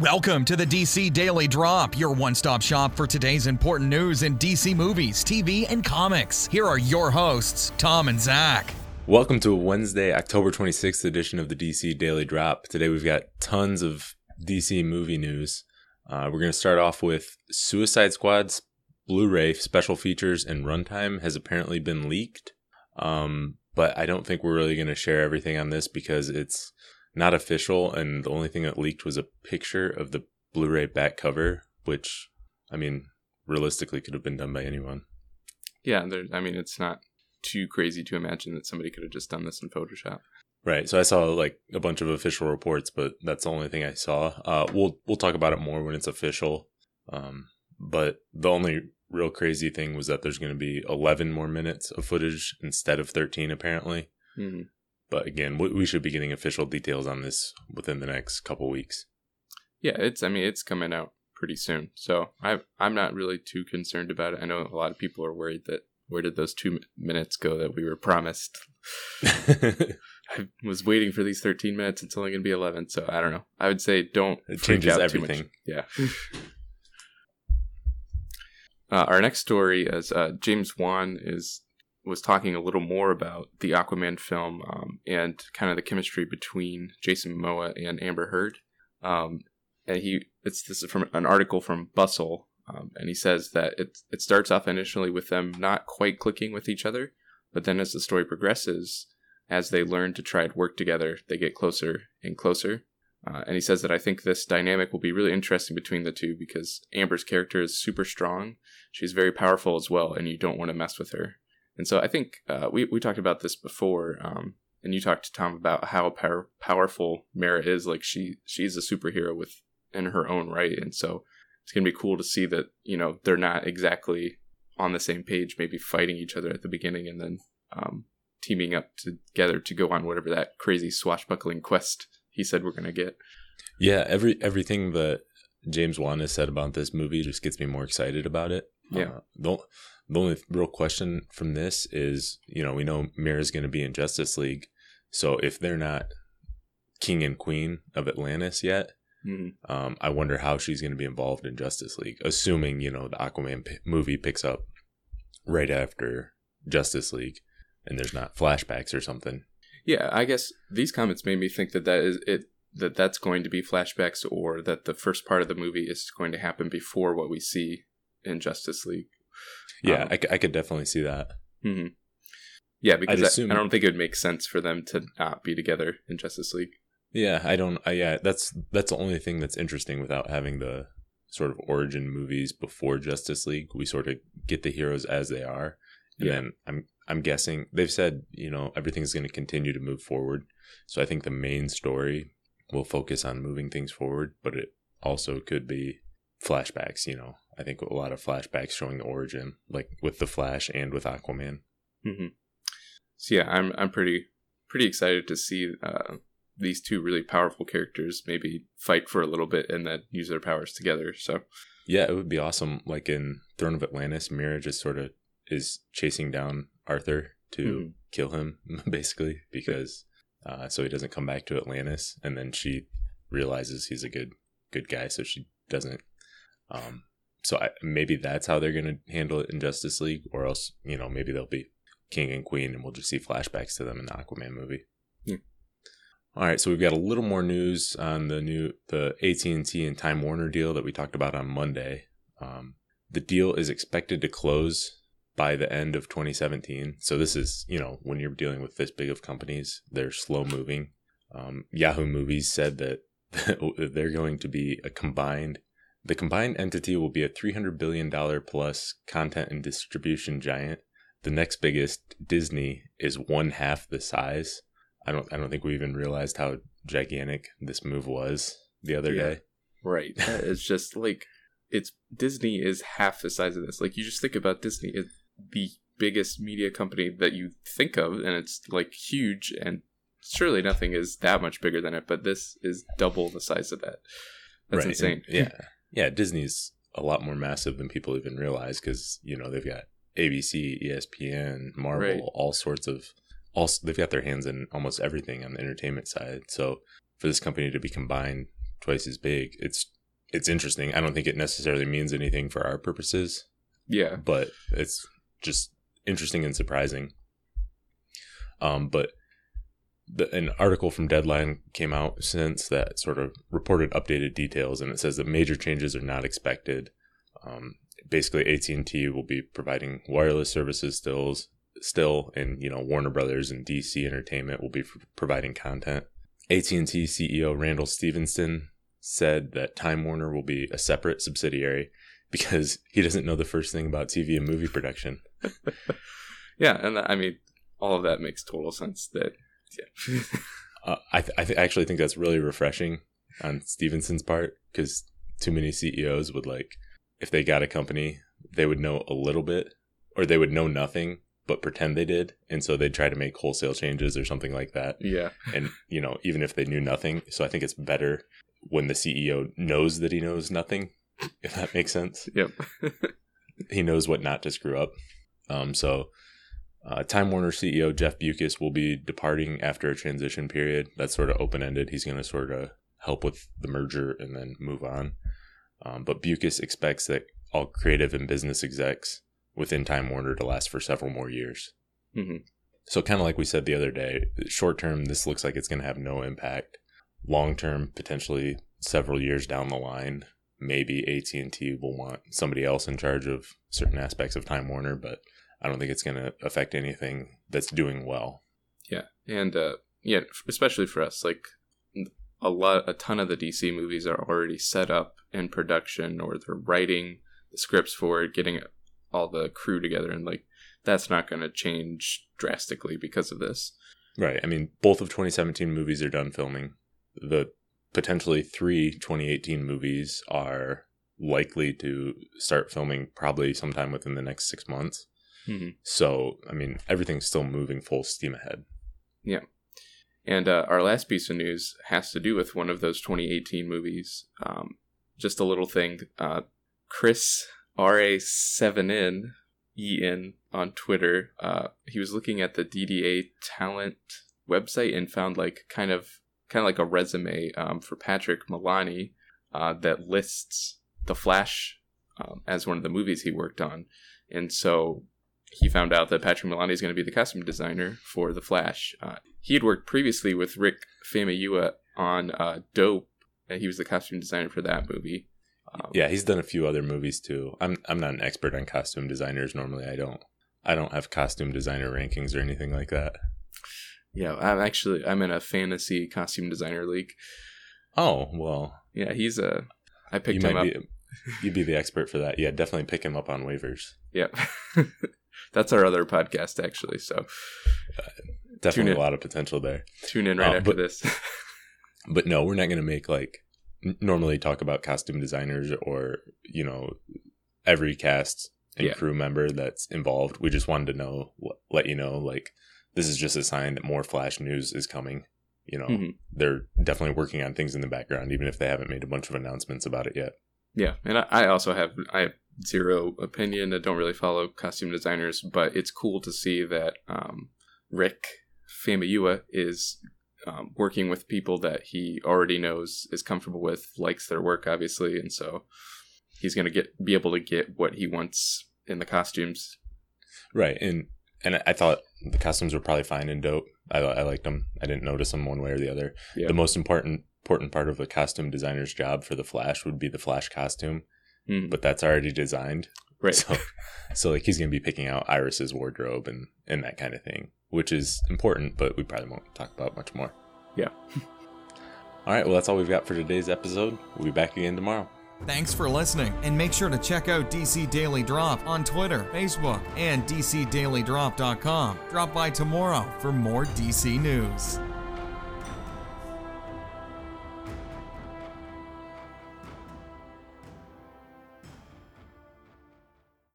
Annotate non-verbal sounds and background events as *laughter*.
Welcome to the DC Daily Drop, your one stop shop for today's important news in DC movies, TV, and comics. Here are your hosts, Tom and Zach. Welcome to a Wednesday, October 26th edition of the DC Daily Drop. Today we've got tons of DC movie news. Uh, we're going to start off with Suicide Squad's Blu ray special features and runtime has apparently been leaked. Um, but I don't think we're really going to share everything on this because it's not official, and the only thing that leaked was a picture of the Blu-ray back cover, which, I mean, realistically could have been done by anyone. Yeah, there, I mean, it's not too crazy to imagine that somebody could have just done this in Photoshop. Right. So I saw like a bunch of official reports, but that's the only thing I saw. Uh, we'll we'll talk about it more when it's official. Um, but the only real crazy thing was that there's going to be 11 more minutes of footage instead of 13, apparently. Mm-hmm. But again, we should be getting official details on this within the next couple weeks. Yeah, it's. I mean, it's coming out pretty soon, so I I'm not really too concerned about it. I know a lot of people are worried that where did those two minutes go that we were promised? *laughs* I was waiting for these 13 minutes. It's only going to be 11, so I don't know. I would say don't. It changes everything. Yeah. uh, our next story is uh, James Wan is was talking a little more about the Aquaman film um, and kind of the chemistry between Jason Momoa and Amber Heard. Um, and he, it's this is from an article from Bustle, um, and he says that it it starts off initially with them not quite clicking with each other, but then as the story progresses, as they learn to try and work together, they get closer and closer. Uh, and he says that I think this dynamic will be really interesting between the two because Amber's character is super strong. She's very powerful as well, and you don't want to mess with her. And so I think uh, we we talked about this before, um, and you talked to Tom about how power, powerful Mera is. Like she she's a superhero with in her own right, and so it's gonna be cool to see that you know they're not exactly on the same page, maybe fighting each other at the beginning, and then um, teaming up together to go on whatever that crazy swashbuckling quest he said we're gonna get. Yeah, every everything that James Wan has said about this movie just gets me more excited about it. Yeah. Uh, the only real question from this is, you know, we know Mera's going to be in Justice League, so if they're not king and queen of Atlantis yet, mm-hmm. um, I wonder how she's going to be involved in Justice League. Assuming you know the Aquaman p- movie picks up right after Justice League, and there's not flashbacks or something. Yeah, I guess these comments made me think that that is it that that's going to be flashbacks or that the first part of the movie is going to happen before what we see in Justice League. Yeah, um, I, I could definitely see that. Mm-hmm. Yeah, because assume, I, I, don't think it would make sense for them to not be together in Justice League. Yeah, I don't. I, yeah, that's that's the only thing that's interesting without having the sort of origin movies before Justice League. We sort of get the heroes as they are, and yeah. then I'm I'm guessing they've said you know everything's going to continue to move forward. So I think the main story will focus on moving things forward, but it also could be flashbacks. You know, I think a lot of flashbacks showing the origin, like with the Flash and with Aquaman. Mm-hmm. So yeah, I'm I'm pretty pretty excited to see uh, these two really powerful characters maybe fight for a little bit and then use their powers together. So yeah, it would be awesome. Like in Throne of Atlantis, Mera just sort of is chasing down Arthur to mm-hmm. kill him, *laughs* basically, because uh, so he doesn't come back to Atlantis, and then she realizes he's a good good guy, so she doesn't um, so I, maybe that's how they're going to handle it in Justice League, or else you know maybe they'll be king and queen, and we'll just see flashbacks to them in the Aquaman movie. Yeah. All right, so we've got a little more news on the new the AT and T and Time Warner deal that we talked about on Monday. Um, the deal is expected to close by the end of 2017. So this is you know when you're dealing with this big of companies, they're slow moving. Um, Yahoo Movies said that *laughs* they're going to be a combined the combined entity will be a $300 billion plus content and distribution giant. The next biggest, Disney, is one half the size. I don't I don't think we even realized how gigantic this move was the other yeah, day. Right. *laughs* it's just like it's Disney is half the size of this. Like you just think about Disney, it's the biggest media company that you think of and it's like huge and surely nothing is that much bigger than it, but this is double the size of that. That's right. insane. And, yeah *laughs* yeah, Disney's a lot more massive than people even realize because you know they've got ABC, ESPN, Marvel, right. all sorts of all. They've got their hands in almost everything on the entertainment side. So for this company to be combined twice as big. It's it's interesting. I don't think it necessarily means anything for our purposes, Yeah. but it's just interesting and surprising. Um, but the, an article from Deadline came out since that sort of reported updated details, and it says that major changes are not expected. Um, basically, AT and T will be providing wireless services still, still, and you know Warner Brothers and DC Entertainment will be providing content. AT and T CEO Randall Stephenson said that Time Warner will be a separate subsidiary *laughs* because he doesn't know the first thing about TV and movie production. *laughs* Yeah, and I mean, all of that makes total sense. That yeah, *laughs* Uh, I th- I th- actually think that's really refreshing on Stephenson's part because too many CEOs would like if they got a company they would know a little bit or they would know nothing but pretend they did and so they'd try to make wholesale changes or something like that. Yeah, and you know even if they knew nothing so I think it's better when the CEO knows that he knows nothing if that makes sense. Yep, *laughs* he knows what not to screw up. Um, so, uh, Time Warner CEO Jeff Bewkes will be departing after a transition period. That's sort of open ended. He's going to sort of help with the merger and then move on. Um, but Bewkes expects that all creative and business execs within Time Warner to last for several more years. hmm So, kind of like we said the other day, short term, this looks like it's going to have no impact. Long term, potentially several years down the line, maybe AT and T will want somebody else in charge of certain aspects of Time Warner, but I don't think it's going to affect anything that's doing well. yeah, and uh, yeah, especially for us, like a lot, a ton of the DC movies are already set up in production, or they're writing the scripts for it, getting all the crew together, and like that's not going to change drastically because of this. Right. I mean, both of 2017 movies are done filming. The potentially three 2018 movies are likely to start filming probably sometime within the next six months. Mhm. So, I mean, everything's still moving full steam ahead. Yeah. And uh, our last piece of news has to do with one of those 2018 movies. Um, just a little thing. Uh, Chris RA7N EN on Twitter. Uh, he was looking at the DDA talent website and found like kind of kind of like a resume um, for Patrik Milani uh, that lists The Flash um, as one of the movies he worked on. And so he found out that Patrik Milani is going to be the costume designer for The Flash. Uh, he had worked previously with Rick Famuyiwa on uh, Dope, and he was the costume designer for that movie. Um, Yeah, he's done a few other movies too. I'm I'm not an expert on costume designers. Normally, I don't I don't have costume designer rankings or anything like that. yeah. I'm actually I'm in a fantasy costume designer league. Oh well, Yeah, he's a. I you picked him might up. be you'd be the expert for that. Yeah, definitely pick him up on waivers. Yep. *laughs* That's our other podcast, actually. So Definitely a lot of potential there. tune in right Uh, after but- this. *laughs* but no, we're not going to make like n- normally talk about costume designers or you know every cast and Yeah. crew member that's involved. We just wanted to know, let you know, like this is just a sign that more Flash news is coming. You know, Mhm. they're definitely working on things in the background, even if they haven't made a bunch of announcements about it yet. Yeah, and I, I also have I zero opinion. I don't really follow costume designers, but it's cool to see that um, Rick Famuyiwa is um, working with people that he already knows is comfortable with, likes their work, obviously, and so he's gonna get be able to get what he wants in the costumes. Right, and and I- thought the costumes were probably fine and dope. I, I liked them. I didn't notice them one way or the other. Yeah. The most important important part of the costume designer's job for the Flash would be the Flash costume, Mhm. but that's already designed. Right. So, *laughs* so like he's gonna be picking out Iris's wardrobe and and that kind of thing, which is important, but we probably won't talk about much more. Yeah. *laughs* all right. Well, that's all we've got for today's episode. We'll be back again tomorrow. Thanks for listening, and make sure to check out DC Daily Drop on Twitter, Facebook, and DCDailyDrop.com. Drop by tomorrow for more DC news.